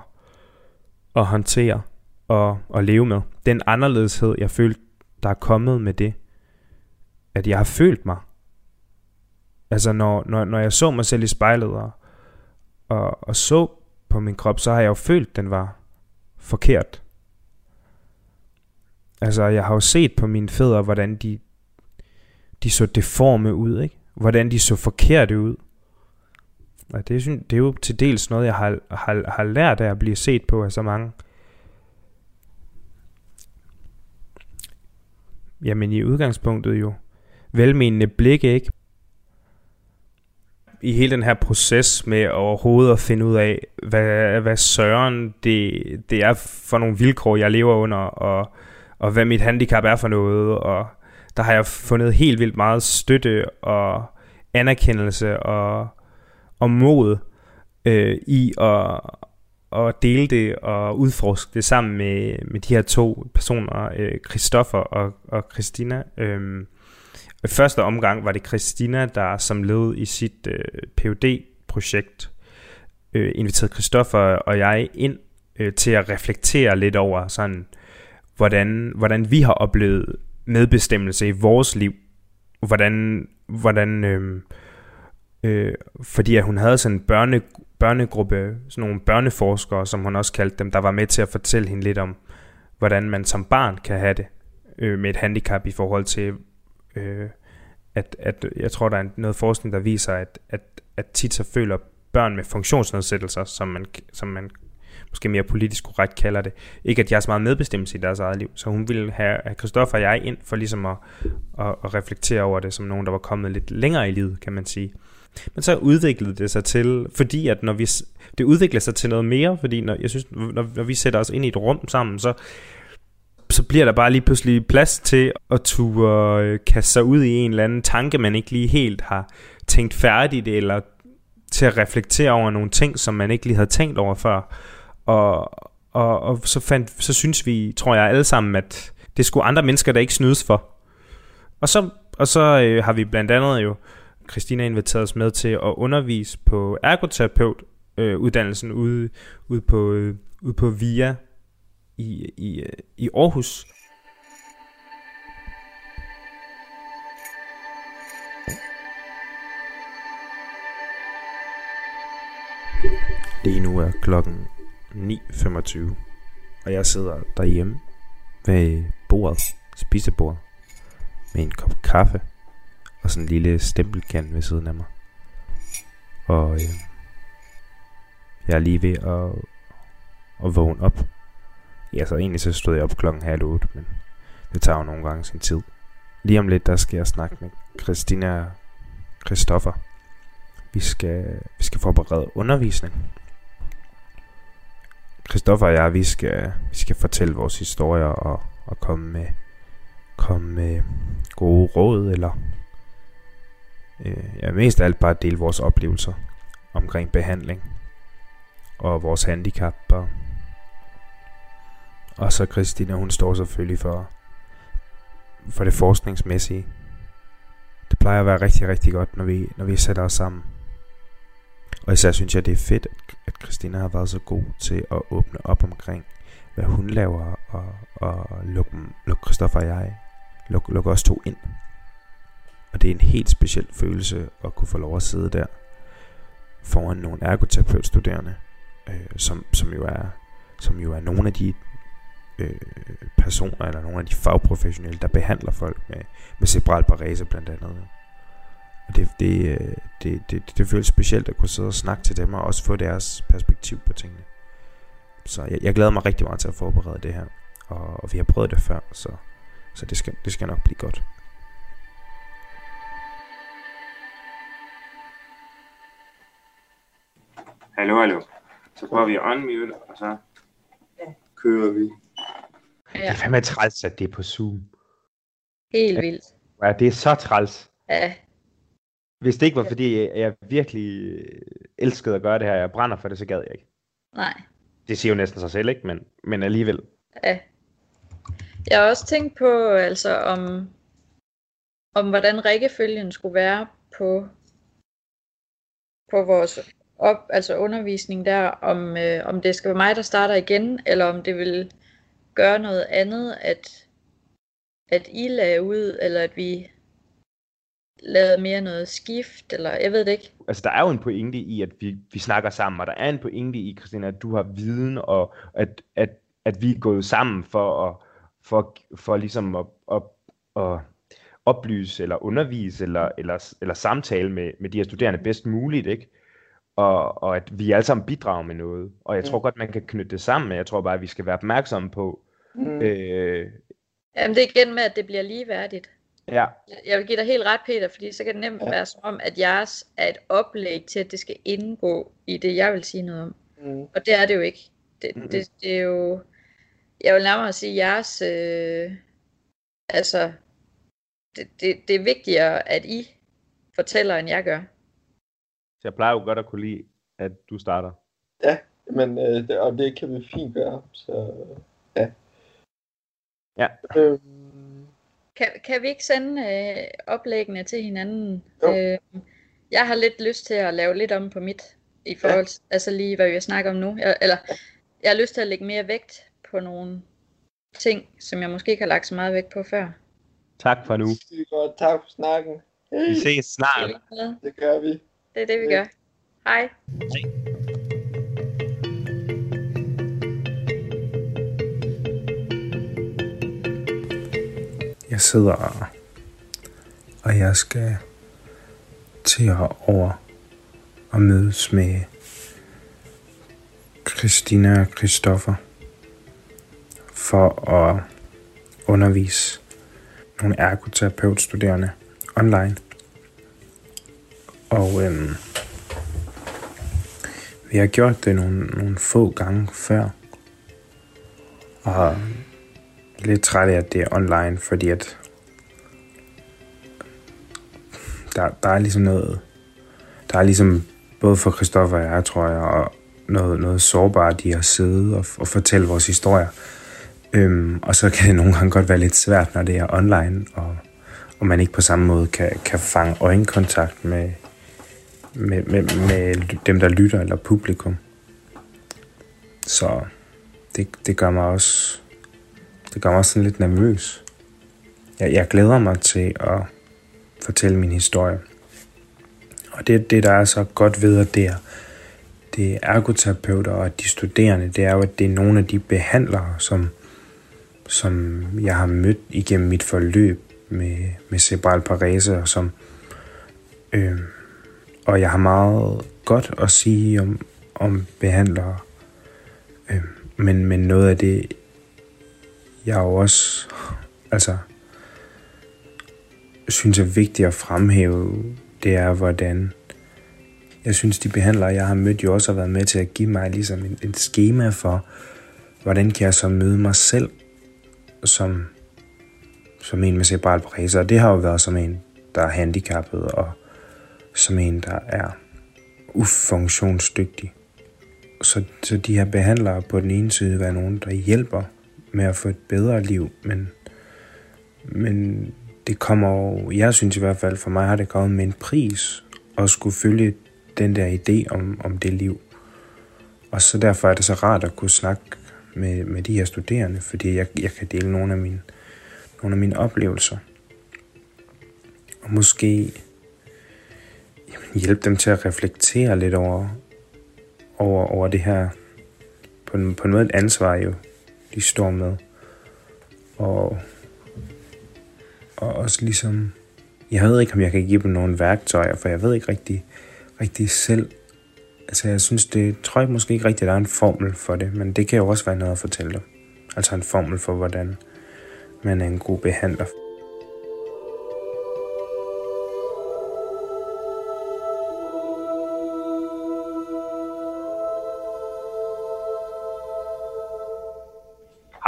at håndtere og at leve med. Den anderledeshed, jeg følte, der er kommet med det. At jeg har følt mig. Altså når, når, når jeg så mig selv i spejlet og, og, og så på min krop, så har jeg jo følt, den var forkert. Altså, jeg har jo set på mine fødder, hvordan de, de så deforme ud, ikke? Hvordan de så forkerte ud. Og det, synes, det er jo til dels noget, jeg har, har, har lært af at blive set på af så mange. Jamen i udgangspunktet jo velmenende blik, ikke? I hele den her proces med overhovedet at finde ud af, hvad, hvad søren det, det er for nogle vilkår, jeg lever under, og, og hvad mit handicap er for noget, og der har jeg fundet helt vildt meget støtte og anerkendelse og, og mod øh, i at, at dele det og udforske det sammen med, med de her to personer, øh, Christoffer og, og Christina. Øh, i første omgang var det Christina, der som led i sit øh, phd projekt øh, inviterede Christoffer og jeg ind øh, til at reflektere lidt over sådan, hvordan, hvordan vi har oplevet medbestemmelse i vores liv. Hvordan, hvordan øh, øh, fordi at hun havde sådan en børne, børnegruppe, sådan nogle børneforskere, som hun også kaldte dem, der var med til at fortælle hende lidt om, hvordan man som barn kan have det øh, med et handicap i forhold til, øh, at, at jeg tror, der er noget forskning, der viser, at, at, at tit så føler børn med funktionsnedsættelser, som man, som man måske mere politisk korrekt kalder det, ikke at de har så meget medbestemmelse i deres eget liv. Så hun ville have, Christoffer og jeg ind for ligesom at, at, at reflektere over det som nogen, der var kommet lidt længere i livet, kan man sige. Men så udviklede det sig til, fordi at når vi, det udvikler sig til noget mere, fordi når, jeg synes, når, når vi sætter os ind i et rum sammen, så, så bliver der bare lige pludselig plads til at ture øh, kaste sig ud i en eller anden tanke, man ikke lige helt har tænkt færdigt, eller til at reflektere over nogle ting, som man ikke lige havde tænkt over før. Og, og, og så, fandt, så synes vi, tror jeg alle sammen, at det skulle andre mennesker, der ikke snydes for. Og så, og så øh, har vi blandt andet jo Christina inviteret os med til at undervise på ergoterapeut øh, uddannelsen ude, ude, på, øh, ude på VIA i, i, øh, i Aarhus. Lige nu er klokken 9.25, og jeg sidder derhjemme ved bordet, spisebordet, med en kop kaffe og sådan en lille stempelkant ved siden af mig. Og øh, jeg er lige ved at, at vågne op. Ja, så egentlig så stod jeg op klokken halv otte, men det tager jo nogle gange sin tid. Lige om lidt, der skal jeg snakke med Christina Christoffer. Vi skal, vi skal forberede undervisning. Christoffer og jeg, vi skal, vi skal fortælle vores historier og, og komme med, komme med gode råd eller øh, ja, mest af alt bare dele vores oplevelser omkring behandling og vores handicap. Og, og så Christina, hun står selvfølgelig for, for det forskningsmæssige. Det plejer at være rigtig, rigtig godt, når vi, når vi sætter os sammen. Og især synes jeg, det er fedt, at Christina har været så god til at åbne op omkring, hvad hun laver, og, og lukke, luk Christoffer og jeg, lukke, luk os to ind. Og det er en helt speciel følelse at kunne få lov at sidde der foran nogle ergoterapeutstuderende, øh, som, som, jo er, som jo er nogle af de øh, personer, eller nogle af de fagprofessionelle, der behandler folk med, med cerebral parese blandt andet. Og det, det, øh, det, det, det, det føles specielt at kunne sidde og snakke til dem, og også få deres perspektiv på tingene. Så jeg, jeg glæder mig rigtig meget til at forberede det her, og, og vi har prøvet det før, så, så det, skal, det skal nok blive godt. Hallo, hallo. Så prøver vi at unmute, og så kører vi. Ja. Det er fandme træls, at det er på Zoom. Helt vildt. Ja, det er så træls. Ja. Hvis det ikke var, fordi jeg virkelig elskede at gøre det her, jeg brænder for det, så gad jeg ikke. Nej. Det siger jo næsten sig selv, ikke? Men, men alligevel. Ja. Jeg har også tænkt på, altså om, om hvordan rækkefølgen skulle være på, på vores op, altså undervisning der, om, øh, om det skal være mig, der starter igen, eller om det vil gøre noget andet, at, at I lagde ud, eller at vi lavede mere noget skift, eller jeg ved det ikke. Altså, der er jo en pointe i, at vi, vi snakker sammen, og der er en pointe i, Christina, at du har viden, og at, at, at vi er gået sammen for at, for, for ligesom at, at, at oplyse eller undervise eller, eller, eller samtale med, med de her studerende bedst muligt, ikke? Og, og at vi alle sammen bidrager med noget. Og jeg tror mm. godt, man kan knytte det sammen, men jeg tror bare, at vi skal være opmærksomme på... Mm. Øh, Jamen det er igen med, at det bliver ligeværdigt. Ja. Jeg vil give dig helt ret, Peter, fordi så kan det nemt ja. være som om, at jeres er et oplæg til, at det skal indgå i det, jeg vil sige noget om. Mm. Og det er det jo ikke. Det, mm. det, det er jo... Jeg vil nærmere sige, at jeres... Øh, altså, det, det, det er vigtigere, at I fortæller, end jeg gør. Så jeg plejer jo godt at kunne lide, at du starter. Ja, men øh, det, og det kan vi fint gøre. Så ja. Ja. Øhm. Kan, kan vi ikke sende øh, oplæggene til hinanden? Øh, jeg har lidt lyst til at lave lidt om på mit, i forhold til, ja. altså lige hvad vi snakker om nu. Jeg, eller, jeg har lyst til at lægge mere vægt på nogle ting, som jeg måske ikke har lagt så meget vægt på før. Tak for nu. Det godt. Tak for snakken. Vi ses snart. Det gør vi. Det er det, vi gør. Hej. Hej. Jeg sidder og jeg skal til at over og mødes med Christina og Christoffer for at undervise nogle ergoterapeutstuderende online. Og øhm, vi har gjort det nogle, nogle få gange før. Og lidt træt af, at det er online, fordi at der, der er ligesom noget, der er ligesom både for Christoffer og jeg, tror jeg, og noget, noget sårbart i at sidde og, og fortælle vores historier. Øhm, og så kan det nogle gange godt være lidt svært, når det er online, og, og man ikke på samme måde kan, kan fange øjenkontakt med, med, med, med dem, der lytter, eller publikum. Så det, det gør mig også det gør mig sådan lidt nervøs. Jeg, jeg glæder mig til at fortælle min historie. Og det, det der er så godt ved, at det er, det er ergoterapeuter og de studerende, det er jo, at det er nogle af de behandlere, som, som jeg har mødt igennem mit forløb med, med cerebral parese, og som øh, og jeg har meget godt at sige om, om behandlere, øh, men, men noget af det, jeg jo også altså, synes er vigtigt at fremhæve, det er, hvordan jeg synes, de behandlere, jeg har mødt, jo også har været med til at give mig ligesom et, et schema for, hvordan kan jeg så møde mig selv som, som en med cerebral parese. Og det har jo været som en, der er handicappet, og som en, der er ufunktionsdygtig. Så, så de her behandlere på den ene side være nogen, der hjælper med at få et bedre liv, men, men det kommer jo, jeg synes i hvert fald for mig har det kommet med en pris at skulle følge den der idé om, om det liv. Og så derfor er det så rart at kunne snakke med, med de her studerende, fordi jeg, jeg kan dele nogle af mine, nogle af mine oplevelser. Og måske jamen, hjælpe dem til at reflektere lidt over, over, over det her, på en, på en måde et ansvar jo, de står med. Og, og også ligesom, jeg ved ikke, om jeg kan give dem nogle værktøjer, for jeg ved ikke rigtig, rigtig selv. Altså jeg synes, det tror jeg måske ikke rigtigt, der er en formel for det, men det kan jo også være noget at fortælle dem. Altså en formel for, hvordan man er en god behandler.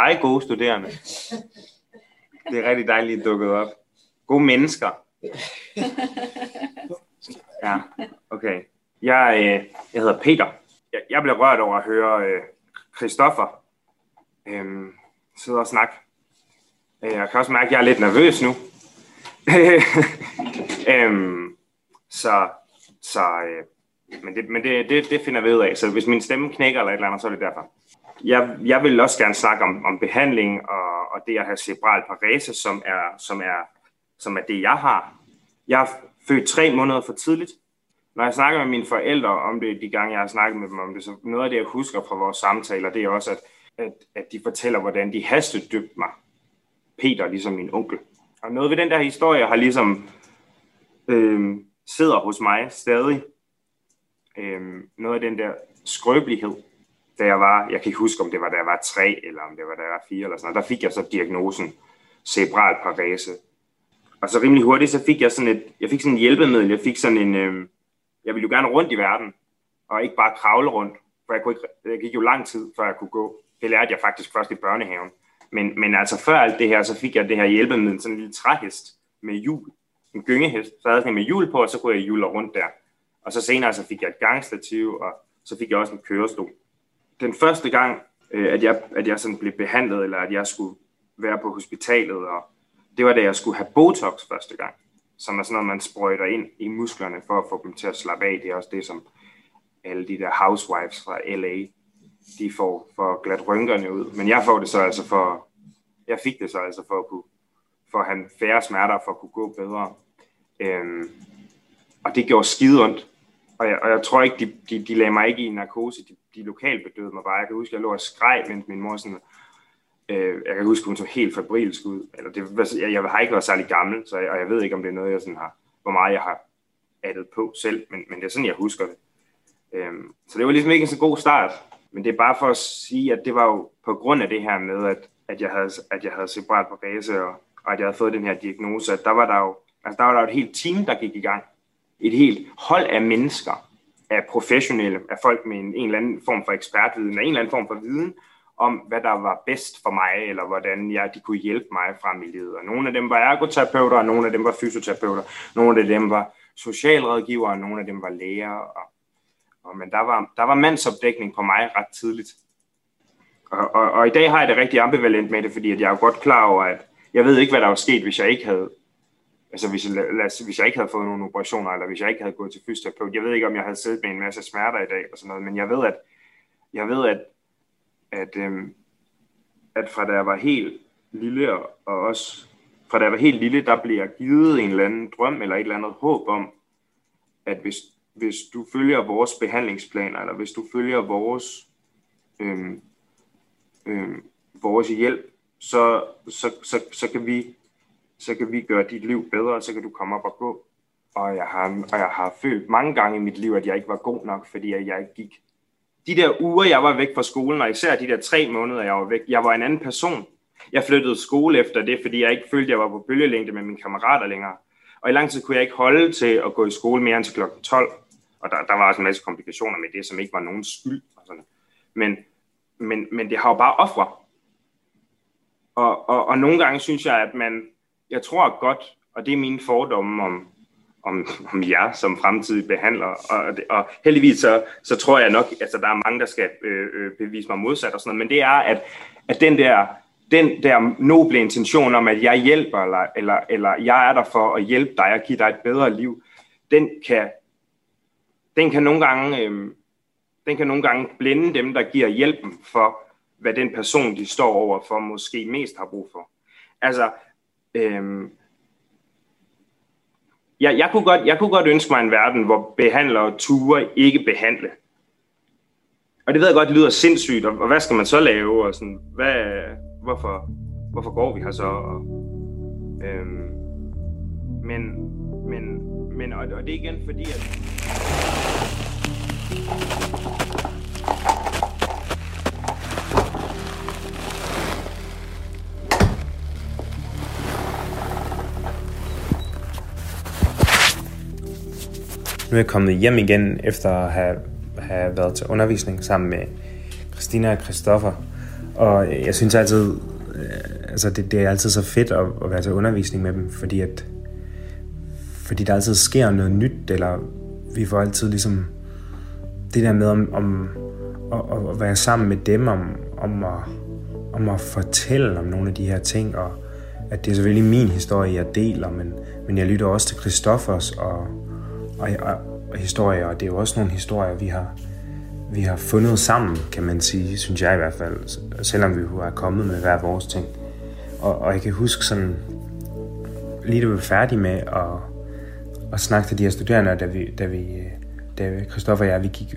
Hej gode studerende. Det er rigtig dejligt, at dukket op. Gode mennesker. Ja, okay. Jeg, øh, jeg hedder Peter. Jeg, jeg bliver rørt over at høre øh, Christoffer øh, sidde og snakke. Øh, jeg kan også mærke, at jeg er lidt nervøs nu. øh, så så øh, men, det, men det, det, det finder vi ud af. Så hvis min stemme knækker eller et eller andet, så er det derfor jeg, jeg vil også gerne snakke om, om behandling og, og det at have cerebral parese, som er, som, er, som er det, jeg har. Jeg er født tre måneder for tidligt. Når jeg snakker med mine forældre om det, de gange jeg har snakket med dem om det, så noget af det, jeg husker fra vores samtaler, det er også, at, at, at de fortæller, hvordan de hastedøbte mig. Peter, ligesom min onkel. Og noget ved den der historie har ligesom øh, sidder hos mig stadig. Øh, noget af den der skrøbelighed, da jeg var, jeg kan ikke huske, om det var, da jeg var tre, eller om det var, da jeg var fire, eller sådan noget, der fik jeg så diagnosen cerebral parese. Og så rimelig hurtigt, så fik jeg sådan et, jeg fik sådan en hjælpemiddel, jeg fik sådan en, øh, jeg ville jo gerne rundt i verden, og ikke bare kravle rundt, for jeg, kunne ikke, jeg gik jo lang tid, før jeg kunne gå. Det lærte jeg faktisk først i børnehaven. Men, men altså før alt det her, så fik jeg det her hjælpemiddel, sådan en lille træhest med hjul, en gyngehest, så havde jeg med hjul på, og så kunne jeg hjule rundt der. Og så senere så fik jeg et gangstativ, og så fik jeg også en kørestol. Den første gang, øh, at jeg, at jeg sådan blev behandlet, eller at jeg skulle være på hospitalet, og det var da jeg skulle have Botox første gang, som er sådan noget, man sprøjter ind i musklerne for at få dem til at slappe af. Det er også det, som alle de der housewives fra LA, de får for at glat rynkerne ud. Men jeg får det så altså for, jeg fik det så altså for at kunne, for at have færre smerter, for at kunne gå bedre. Øhm, og det gjorde skide ondt. Og jeg, og jeg tror ikke, de, de, de lagde mig ikke i en narkose. De, de lokalt bedøvede mig bare. Jeg kan huske, at jeg lå og skreg, mens min mor sådan, øh, jeg kan huske, hun så helt fabrilsk ud. Eller det, jeg, jeg har ikke været særlig gammel, så jeg, og jeg ved ikke, om det er noget, jeg sådan har, hvor meget jeg har addet på selv, men, men det er sådan, jeg husker det. Øhm, så det var ligesom ikke en så god start, men det er bare for at sige, at det var jo på grund af det her med, at, at jeg havde, at jeg havde separat på base, og, og at jeg havde fået den her diagnose, at der var der jo, altså der var der jo et helt team, der gik i gang. Et helt hold af mennesker, af professionelle, af folk med en, en eller anden form for ekspertviden, af en eller anden form for viden, om hvad der var bedst for mig, eller hvordan jeg, de kunne hjælpe mig frem i livet. Og nogle af dem var ergoterapeuter, og nogle af dem var fysioterapeuter, nogle af dem var socialrådgivere, og nogle af dem var læger, og og, men der var, der var mandsopdækning på mig ret tidligt. Og, og, og i dag har jeg det rigtig ambivalent med det, fordi at jeg er godt klar over, at jeg ved ikke, hvad der var sket, hvis jeg ikke havde altså hvis jeg, lad, hvis jeg ikke havde fået nogen operationer, eller hvis jeg ikke havde gået til fysioterapeut. Jeg ved ikke, om jeg havde siddet med en masse smerter i dag, og sådan noget, men jeg ved, at, jeg ved, at, at, øhm, at fra da jeg var helt lille, og, og også fra da jeg var helt lille, der blev jeg givet en eller anden drøm, eller et eller andet håb om, at hvis hvis du følger vores behandlingsplaner, eller hvis du følger vores, øhm, øhm, vores hjælp, så, så, så, så, kan vi, så kan vi gøre dit liv bedre, så kan du komme op og gå. Og jeg, har, og jeg har følt mange gange i mit liv, at jeg ikke var god nok, fordi jeg ikke gik. De der uger, jeg var væk fra skolen, og især de der tre måneder, jeg var væk, jeg var en anden person. Jeg flyttede skole efter det, fordi jeg ikke følte, at jeg var på bølgelængde med mine kammerater længere. Og i lang tid kunne jeg ikke holde til at gå i skole mere end til klokken 12. Og der, der var også en masse komplikationer med det, som ikke var nogen skyld. Og sådan. Men, men, men det har jo bare ofre. Og, og, og nogle gange synes jeg, at man, jeg tror godt, og det er mine fordomme om, om, om jer som fremtidige behandler. Og, og heldigvis så, så tror jeg nok, altså, der er mange, der skal øh, øh, bevise mig modsat og sådan noget, men det er, at, at den der den der noble intention om, at jeg hjælper, eller, eller, eller jeg er der for at hjælpe dig og give dig et bedre liv, den kan den kan nogle gange, øh, den kan nogle gange blinde dem, der giver hjælpen for, hvad den person, de står over for, måske mest har brug for. Altså, Øhm, ja, jeg, kunne godt, jeg kunne godt ønske mig en verden, hvor behandlere ture ikke behandle. Og det ved jeg godt, det lyder sindssygt, og, og hvad skal man så lave? Og sådan, hvad, hvorfor, hvorfor går vi her så? Og, øhm, men, men, men og, og det er igen fordi, at nu er jeg kommet hjem igen efter at have, have været til undervisning sammen med Christina og Christoffer. Og jeg synes altid, øh, altså det, det er altid så fedt at, at være til undervisning med dem, fordi at fordi der altid sker noget nyt, eller vi får altid ligesom det der med om, om at, at være sammen med dem, om, om, at, om at fortælle om nogle af de her ting, og at det er selvfølgelig min historie, jeg deler, men, men jeg lytter også til Christoffers og, og, og, og historier, og det er jo også nogle historier, vi har, vi har fundet sammen, kan man sige, synes jeg i hvert fald, selvom vi har kommet med hver vores ting. Og, og jeg kan huske sådan, lige da vi var færdige med at, at snakke til de her studerende, da vi, da vi da Christoffer og jeg, vi gik,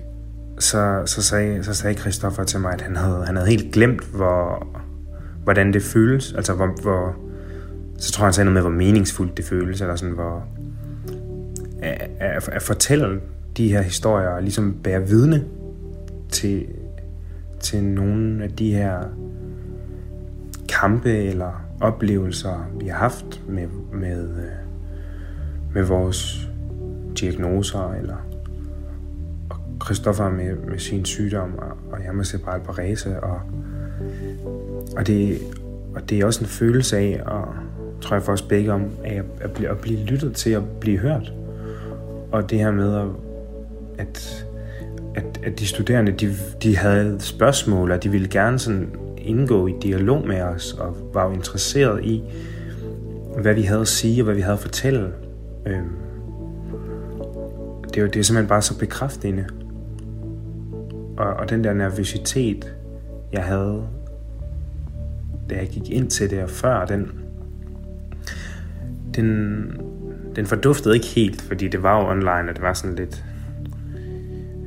så, så, sagde, så sagde Christoffer til mig, at han havde, han havde helt glemt, hvor, hvordan det føles, altså hvor, hvor, så tror jeg, han sagde noget med, hvor meningsfuldt det føles, eller sådan, hvor at, at, at fortælle de her historier, og ligesom bære vidne til, til nogle af de her kampe eller oplevelser, vi har haft med, med, øh, med vores diagnoser, eller og Christoffer med, med sin sygdom, og, og jeg med cerebral parese, og, og, det, og det er også en følelse af, og tror jeg for os begge om, af at, at, blive, at blive lyttet til, at blive hørt. Og det her med, at, at, at, de studerende, de, de havde spørgsmål, og de ville gerne sådan indgå i dialog med os, og var jo interesseret i, hvad vi havde at sige, og hvad vi havde at fortælle. Øhm, det, er jo, det er simpelthen bare så bekræftende. Og, og den der nervøsitet, jeg havde, da jeg gik ind til det, og før, den, den, den forduftede ikke helt, fordi det var jo online, og det var sådan lidt,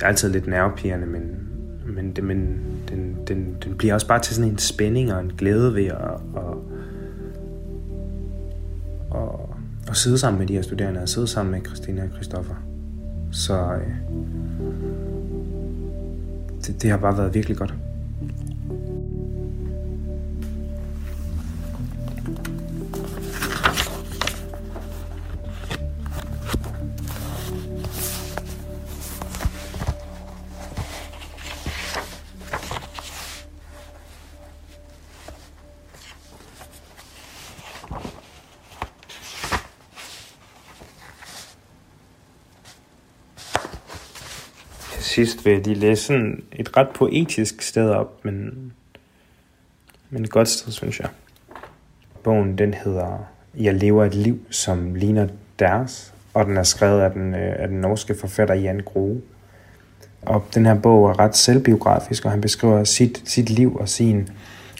altid lidt nervepirrende, men, men, det, men den, den, den bliver også bare til sådan en spænding og en glæde ved at, at, at, at sidde sammen med de her studerende, og sidde sammen med Christina og Christoffer. Så øh, det, det har bare været virkelig godt. Sidst vil de læse sådan et ret poetisk sted op, men, men et godt sted, synes jeg. Bogen, den hedder Jeg lever et liv, som ligner deres, og den er skrevet af den, øh, af den norske forfatter Jan Grohe. Og den her bog er ret selvbiografisk, og han beskriver sit, sit liv og sin,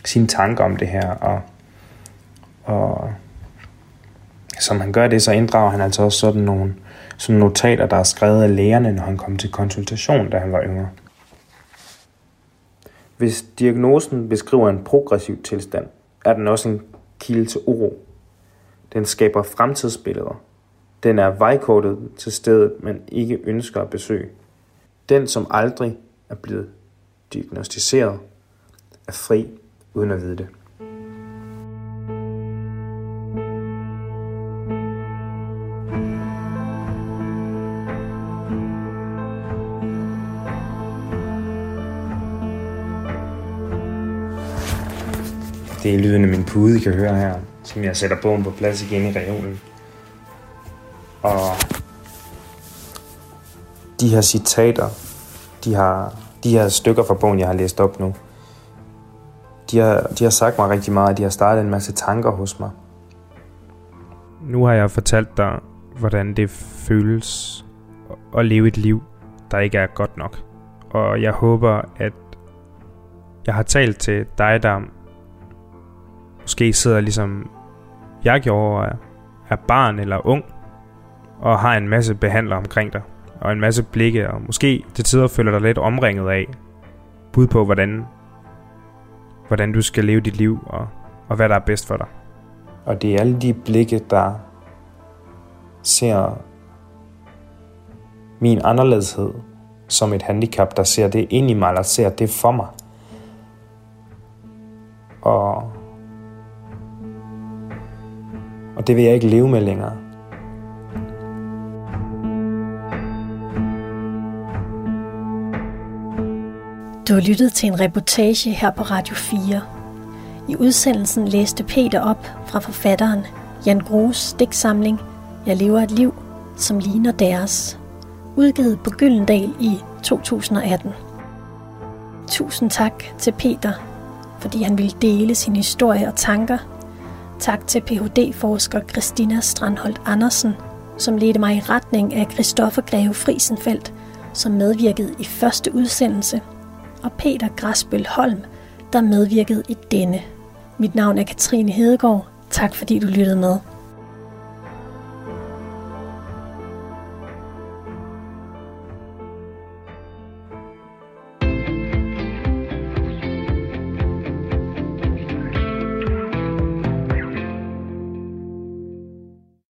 sine tanker om det her. Og, og som han gør det, så inddrager han altså også sådan nogle, sådan notater, der er skrevet af lægerne, når han kom til konsultation, da han var yngre. Hvis diagnosen beskriver en progressiv tilstand, er den også en kilde til uro. Den skaber fremtidsbilleder. Den er vejkortet til stedet, man ikke ønsker at besøge. Den, som aldrig er blevet diagnostiseret, er fri uden at vide det. Det er lyden af min pude, I kan høre her, som jeg sætter bogen på plads igen i reolen. Og de her citater, de, har, de her stykker fra bogen, jeg har læst op nu, de har, de har sagt mig rigtig meget, de har startet en masse tanker hos mig. Nu har jeg fortalt dig, hvordan det føles at leve et liv, der ikke er godt nok. Og jeg håber, at jeg har talt til dig, der måske sidder ligesom jeg gjorde, og er, er barn eller ung, og har en masse behandlere omkring dig, og en masse blikke, og måske til tider føler dig lidt omringet af bud på, hvordan, hvordan du skal leve dit liv, og, og hvad der er bedst for dig. Og det er alle de blikke, der ser min anderledeshed som et handicap, der ser det ind i mig, eller ser det for mig. Og og det vil jeg ikke leve med længere. Du har lyttet til en reportage her på Radio 4. I udsendelsen læste Peter op fra forfatteren Jan Grues digtsamling Jeg lever et liv, som ligner deres, udgivet på Gyldendal i 2018. Tusind tak til Peter, fordi han ville dele sin historie og tanker Tak til Ph.D.-forsker Christina Strandholt Andersen, som ledte mig i retning af Christoffer Greve Friesenfeldt, som medvirkede i første udsendelse, og Peter Græsbøl Holm, der medvirkede i denne. Mit navn er Katrine Hedegaard. Tak fordi du lyttede med.